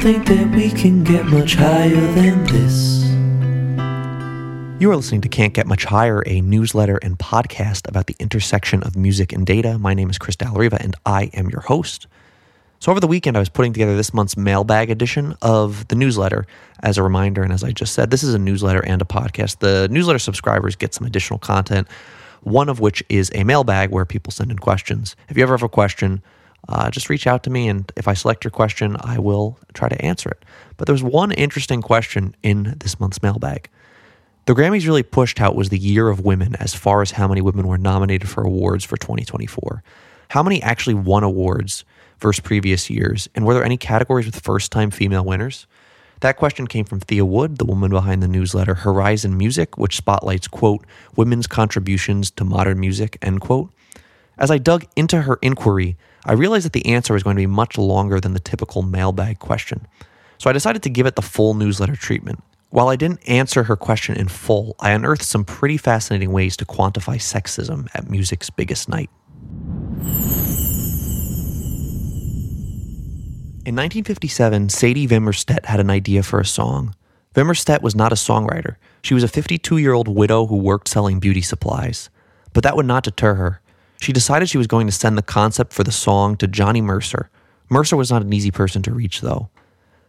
think that we can get much higher than this. You are listening to Can't Get Much Higher, a newsletter and podcast about the intersection of music and data. My name is Chris Dallariva, and I am your host. So, over the weekend, I was putting together this month's mailbag edition of the newsletter. As a reminder, and as I just said, this is a newsletter and a podcast. The newsletter subscribers get some additional content, one of which is a mailbag where people send in questions. If you ever have a question, uh, just reach out to me, and if I select your question, I will try to answer it. But there was one interesting question in this month's mailbag. The Grammys really pushed how it was the year of women as far as how many women were nominated for awards for 2024. How many actually won awards versus previous years? And were there any categories with first time female winners? That question came from Thea Wood, the woman behind the newsletter Horizon Music, which spotlights, quote, women's contributions to modern music, end quote. As I dug into her inquiry, I realized that the answer was going to be much longer than the typical mailbag question. So I decided to give it the full newsletter treatment. While I didn't answer her question in full, I unearthed some pretty fascinating ways to quantify sexism at music's biggest night. In 1957, Sadie Vimmerstedt had an idea for a song. Vimmerstedt was not a songwriter. She was a 52 year old widow who worked selling beauty supplies. But that would not deter her. She decided she was going to send the concept for the song to Johnny Mercer. Mercer was not an easy person to reach, though.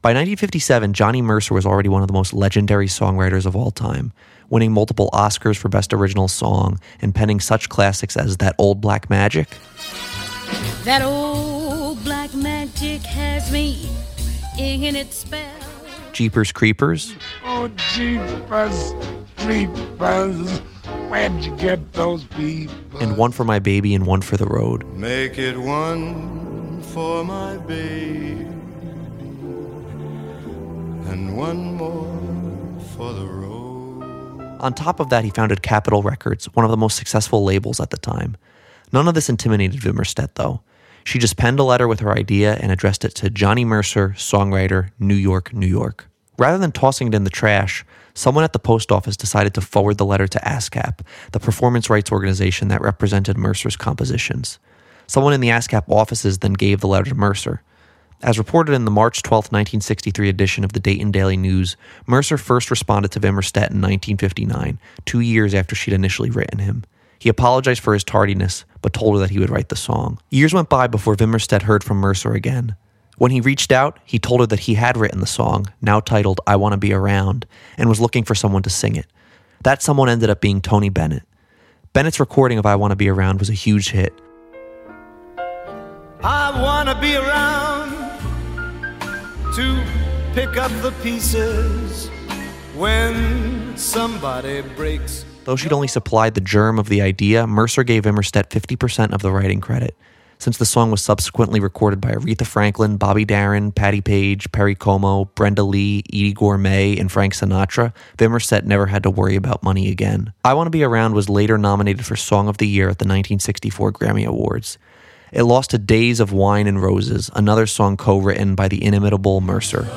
By 1957, Johnny Mercer was already one of the most legendary songwriters of all time, winning multiple Oscars for Best Original Song and penning such classics as That Old Black Magic. That old black magic has me in its spell. Jeepers Creepers, Oh, jeepers, creepers, where'd you get those people? and One for My Baby and One for the Road. Make it one for my baby and one more for the road. On top of that, he founded Capitol Records, one of the most successful labels at the time. None of this intimidated Vimmerstedt, though. She just penned a letter with her idea and addressed it to Johnny Mercer, songwriter, New York, New York. Rather than tossing it in the trash, someone at the post office decided to forward the letter to ASCAP, the performance rights organization that represented Mercer's compositions. Someone in the ASCAP offices then gave the letter to Mercer. As reported in the March 12, 1963 edition of the Dayton Daily News, Mercer first responded to Vimmerstedt in 1959, two years after she'd initially written him. He apologized for his tardiness, but told her that he would write the song. Years went by before Vimmerstedt heard from Mercer again. When he reached out, he told her that he had written the song, now titled I Want to Be Around, and was looking for someone to sing it. That someone ended up being Tony Bennett. Bennett's recording of I Want to Be Around was a huge hit, I wanna be around to pick up the pieces when somebody breaks. Though she'd only supplied the germ of the idea, Mercer gave Vimmerstedt 50% of the writing credit. Since the song was subsequently recorded by Aretha Franklin, Bobby Darin, Patti Page, Perry Como, Brenda Lee, Eydie Gormé, and Frank Sinatra, Vimmerstedt never had to worry about money again. I Want to Be Around was later nominated for Song of the Year at the 1964 Grammy Awards. It lost to Days of Wine and Roses, another song co written by the inimitable Mercer.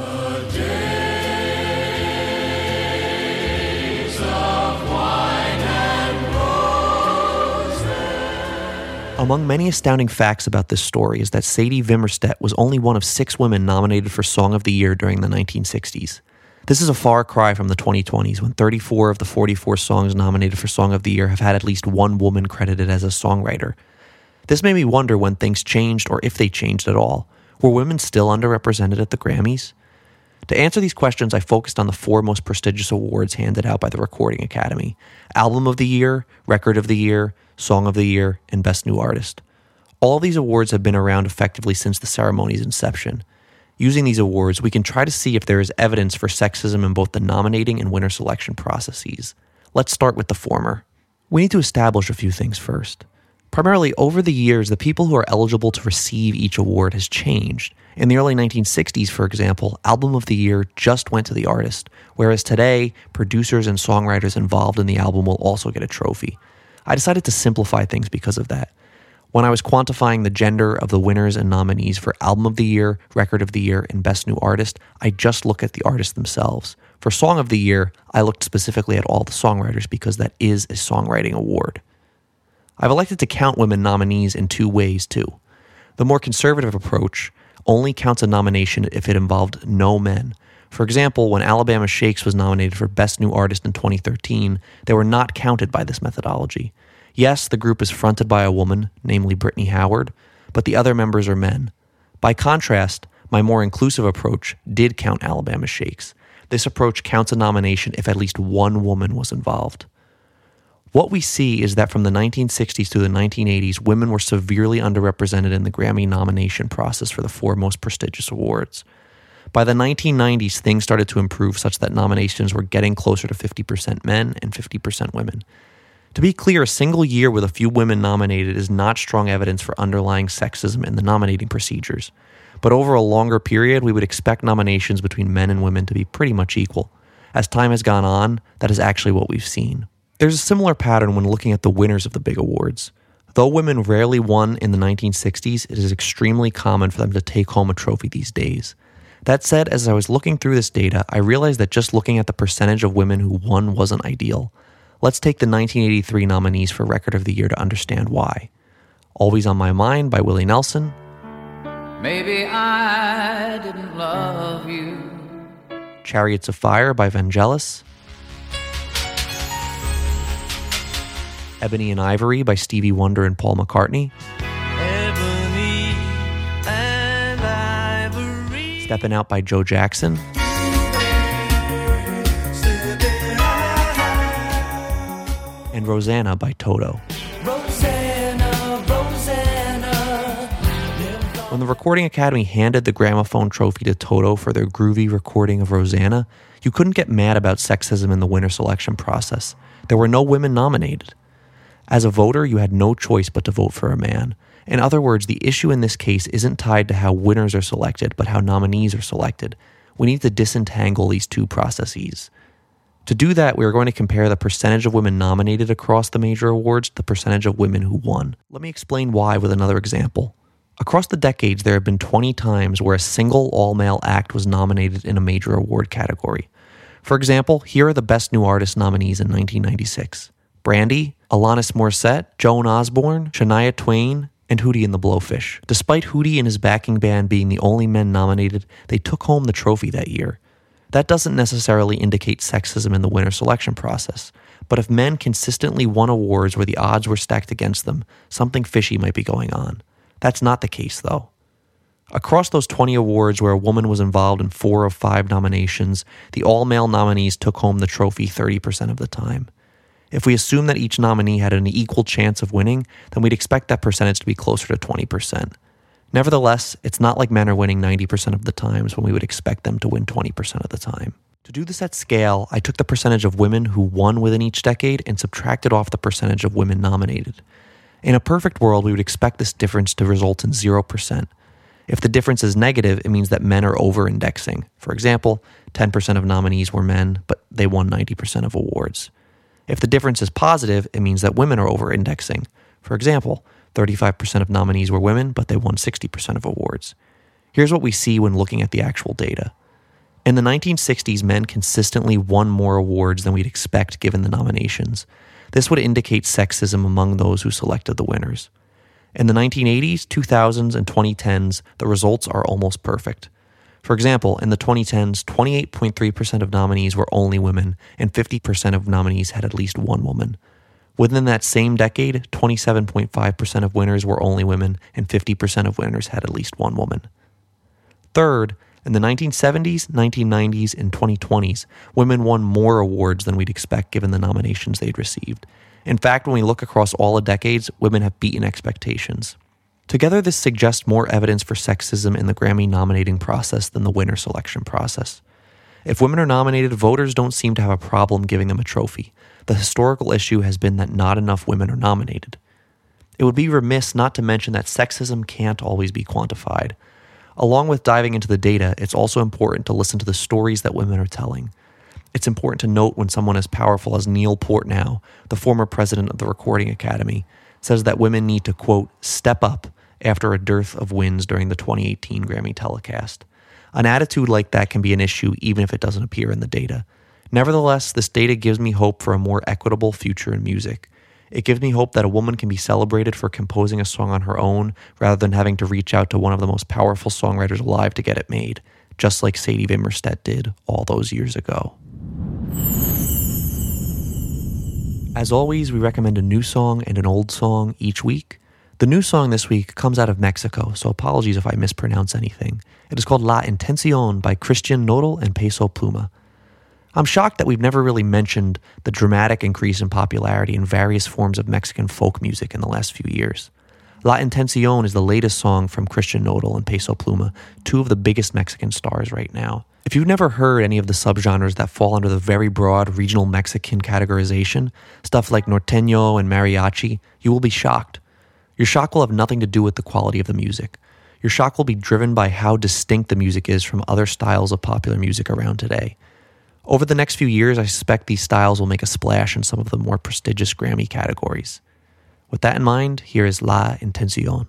Among many astounding facts about this story is that Sadie Vimmerstedt was only one of six women nominated for Song of the Year during the 1960s. This is a far cry from the 2020s when 34 of the 44 songs nominated for Song of the Year have had at least one woman credited as a songwriter. This made me wonder when things changed or if they changed at all. Were women still underrepresented at the Grammys? To answer these questions, I focused on the four most prestigious awards handed out by the Recording Academy Album of the Year, Record of the Year, Song of the Year, and Best New Artist. All these awards have been around effectively since the ceremony's inception. Using these awards, we can try to see if there is evidence for sexism in both the nominating and winner selection processes. Let's start with the former. We need to establish a few things first. Primarily, over the years, the people who are eligible to receive each award has changed. In the early 1960s, for example, Album of the Year just went to the artist, whereas today, producers and songwriters involved in the album will also get a trophy. I decided to simplify things because of that. When I was quantifying the gender of the winners and nominees for Album of the Year, Record of the Year, and Best New Artist, I just look at the artists themselves. For Song of the Year, I looked specifically at all the songwriters because that is a songwriting award. I've elected to count women nominees in two ways, too. The more conservative approach only counts a nomination if it involved no men. For example, when Alabama Shakes was nominated for Best New Artist in 2013, they were not counted by this methodology. Yes, the group is fronted by a woman, namely Brittany Howard, but the other members are men. By contrast, my more inclusive approach did count Alabama Shakes. This approach counts a nomination if at least one woman was involved. What we see is that from the 1960s to the 1980s, women were severely underrepresented in the Grammy nomination process for the four most prestigious awards. By the 1990s, things started to improve such that nominations were getting closer to 50% men and 50% women. To be clear, a single year with a few women nominated is not strong evidence for underlying sexism in the nominating procedures. But over a longer period, we would expect nominations between men and women to be pretty much equal. As time has gone on, that is actually what we've seen. There's a similar pattern when looking at the winners of the big awards. Though women rarely won in the 1960s, it is extremely common for them to take home a trophy these days. That said, as I was looking through this data, I realized that just looking at the percentage of women who won wasn't ideal. Let's take the 1983 nominees for Record of the Year to understand why. Always on My Mind by Willie Nelson. Maybe I didn't love you. Chariots of Fire by Vangelis. Ebony and Ivory by Stevie Wonder and Paul McCartney. Ebony and. Stepping Out by Joe Jackson. And Rosanna by Toto. Rosanna, Rosanna. When the Recording Academy handed the gramophone trophy to Toto for their groovy recording of Rosanna, you couldn't get mad about sexism in the winner selection process. There were no women nominated. As a voter, you had no choice but to vote for a man. In other words, the issue in this case isn't tied to how winners are selected, but how nominees are selected. We need to disentangle these two processes. To do that, we are going to compare the percentage of women nominated across the major awards to the percentage of women who won. Let me explain why with another example. Across the decades, there have been 20 times where a single all male act was nominated in a major award category. For example, here are the Best New Artist nominees in 1996 Brandy, Alanis Morissette, Joan Osborne, Shania Twain, and Hootie and the Blowfish. Despite Hootie and his backing band being the only men nominated, they took home the trophy that year. That doesn't necessarily indicate sexism in the winner selection process, but if men consistently won awards where the odds were stacked against them, something fishy might be going on. That's not the case, though. Across those 20 awards where a woman was involved in four of five nominations, the all male nominees took home the trophy 30% of the time. If we assume that each nominee had an equal chance of winning, then we'd expect that percentage to be closer to 20%. Nevertheless, it's not like men are winning 90% of the times when we would expect them to win 20% of the time. To do this at scale, I took the percentage of women who won within each decade and subtracted off the percentage of women nominated. In a perfect world, we would expect this difference to result in 0%. If the difference is negative, it means that men are over indexing. For example, 10% of nominees were men, but they won 90% of awards. If the difference is positive, it means that women are over indexing. For example, 35% of nominees were women, but they won 60% of awards. Here's what we see when looking at the actual data. In the 1960s, men consistently won more awards than we'd expect given the nominations. This would indicate sexism among those who selected the winners. In the 1980s, 2000s, and 2010s, the results are almost perfect. For example, in the 2010s, 28.3% of nominees were only women, and 50% of nominees had at least one woman. Within that same decade, 27.5% of winners were only women, and 50% of winners had at least one woman. Third, in the 1970s, 1990s, and 2020s, women won more awards than we'd expect given the nominations they'd received. In fact, when we look across all the decades, women have beaten expectations. Together, this suggests more evidence for sexism in the Grammy nominating process than the winner selection process. If women are nominated, voters don't seem to have a problem giving them a trophy. The historical issue has been that not enough women are nominated. It would be remiss not to mention that sexism can't always be quantified. Along with diving into the data, it's also important to listen to the stories that women are telling. It's important to note when someone as powerful as Neil Portnow, the former president of the Recording Academy, says that women need to, quote, step up after a dearth of wins during the 2018 Grammy telecast. An attitude like that can be an issue even if it doesn't appear in the data. Nevertheless, this data gives me hope for a more equitable future in music. It gives me hope that a woman can be celebrated for composing a song on her own rather than having to reach out to one of the most powerful songwriters alive to get it made, just like Sadie Vimmerstedt did all those years ago. As always, we recommend a new song and an old song each week. The new song this week comes out of Mexico, so apologies if I mispronounce anything. It is called La Intención by Christian Nodal and Peso Pluma. I'm shocked that we've never really mentioned the dramatic increase in popularity in various forms of Mexican folk music in the last few years. La Intención is the latest song from Christian Nodal and Peso Pluma, two of the biggest Mexican stars right now. If you've never heard any of the subgenres that fall under the very broad regional Mexican categorization, stuff like norteño and mariachi, you will be shocked. Your shock will have nothing to do with the quality of the music. Your shock will be driven by how distinct the music is from other styles of popular music around today. Over the next few years, I suspect these styles will make a splash in some of the more prestigious Grammy categories. With that in mind, here is La Intención.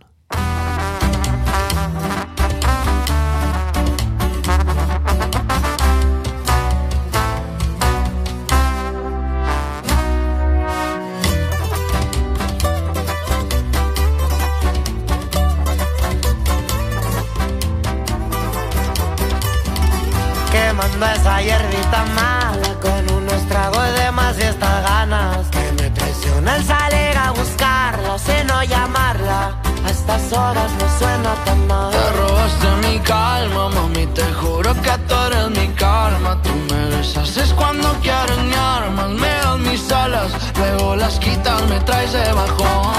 Luego las quitas, me traes de bajón.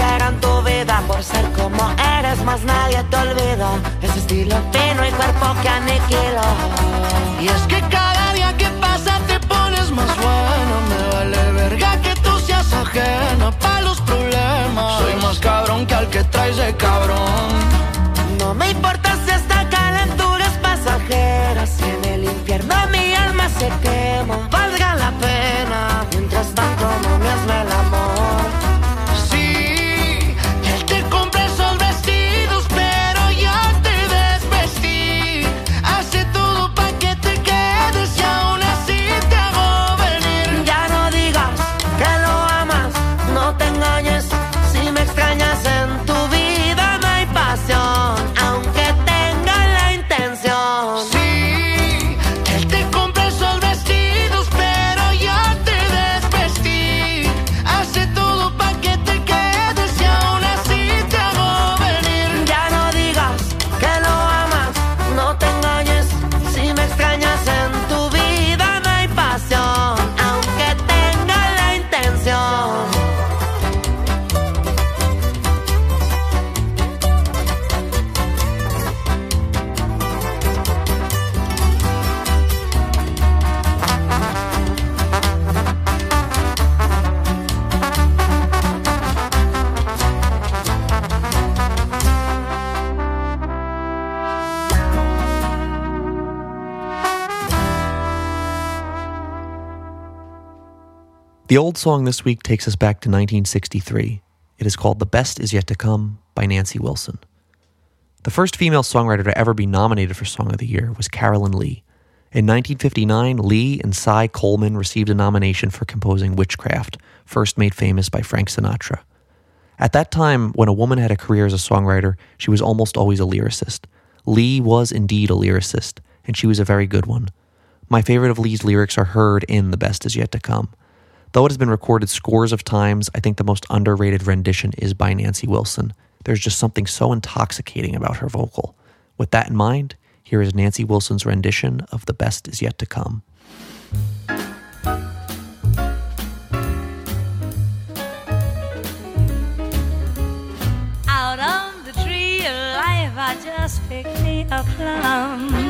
Quisieran tu vida. Por ser como eres, más nadie te olvida. Ese estilo fino y cuerpo que aniquilo. Y es que cada día que pasa te pones más bueno. Me vale verga que tú seas ajena pa' los problemas. Soy más cabrón que al que traes de cabrón. No me importa si esta calentura es pasajera. Si en el infierno mi alma se quema, The old song this week takes us back to 1963. It is called The Best Is Yet to Come by Nancy Wilson. The first female songwriter to ever be nominated for Song of the Year was Carolyn Leigh. In 1959, Leigh and Cy Coleman received a nomination for composing Witchcraft, first made famous by Frank Sinatra. At that time, when a woman had a career as a songwriter, she was almost always a lyricist. Leigh was indeed a lyricist, and she was a very good one. My favorite of Leigh's lyrics are heard in The Best Is Yet to Come. Though it has been recorded scores of times, I think the most underrated rendition is by Nancy Wilson. There's just something so intoxicating about her vocal. With that in mind, here is Nancy Wilson's rendition of The Best Is Yet to Come. Out of the tree of life, I just picked me a plum.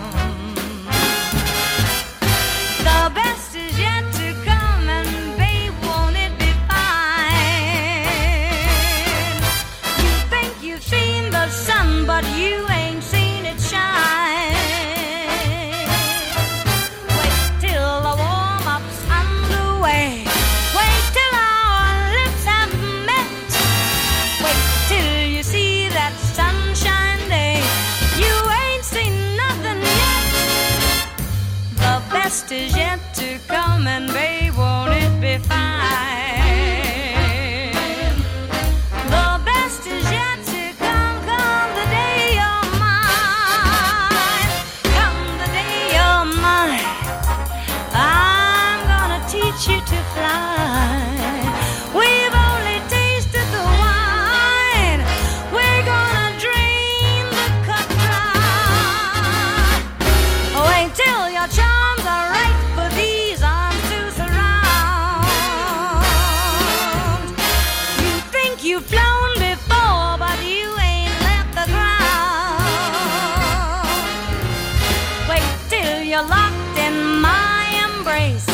Locked in my embrace.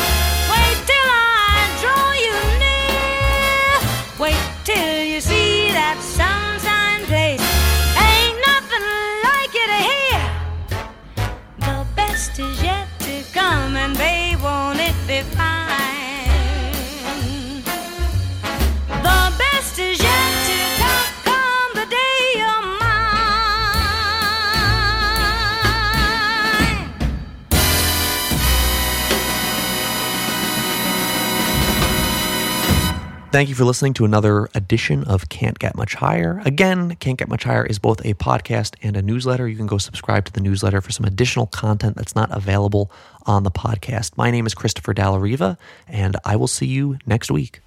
Thank you for listening to another edition of Can't Get Much Higher. Again, Can't Get Much Higher is both a podcast and a newsletter. You can go subscribe to the newsletter for some additional content that's not available on the podcast. My name is Christopher Dallariva, and I will see you next week.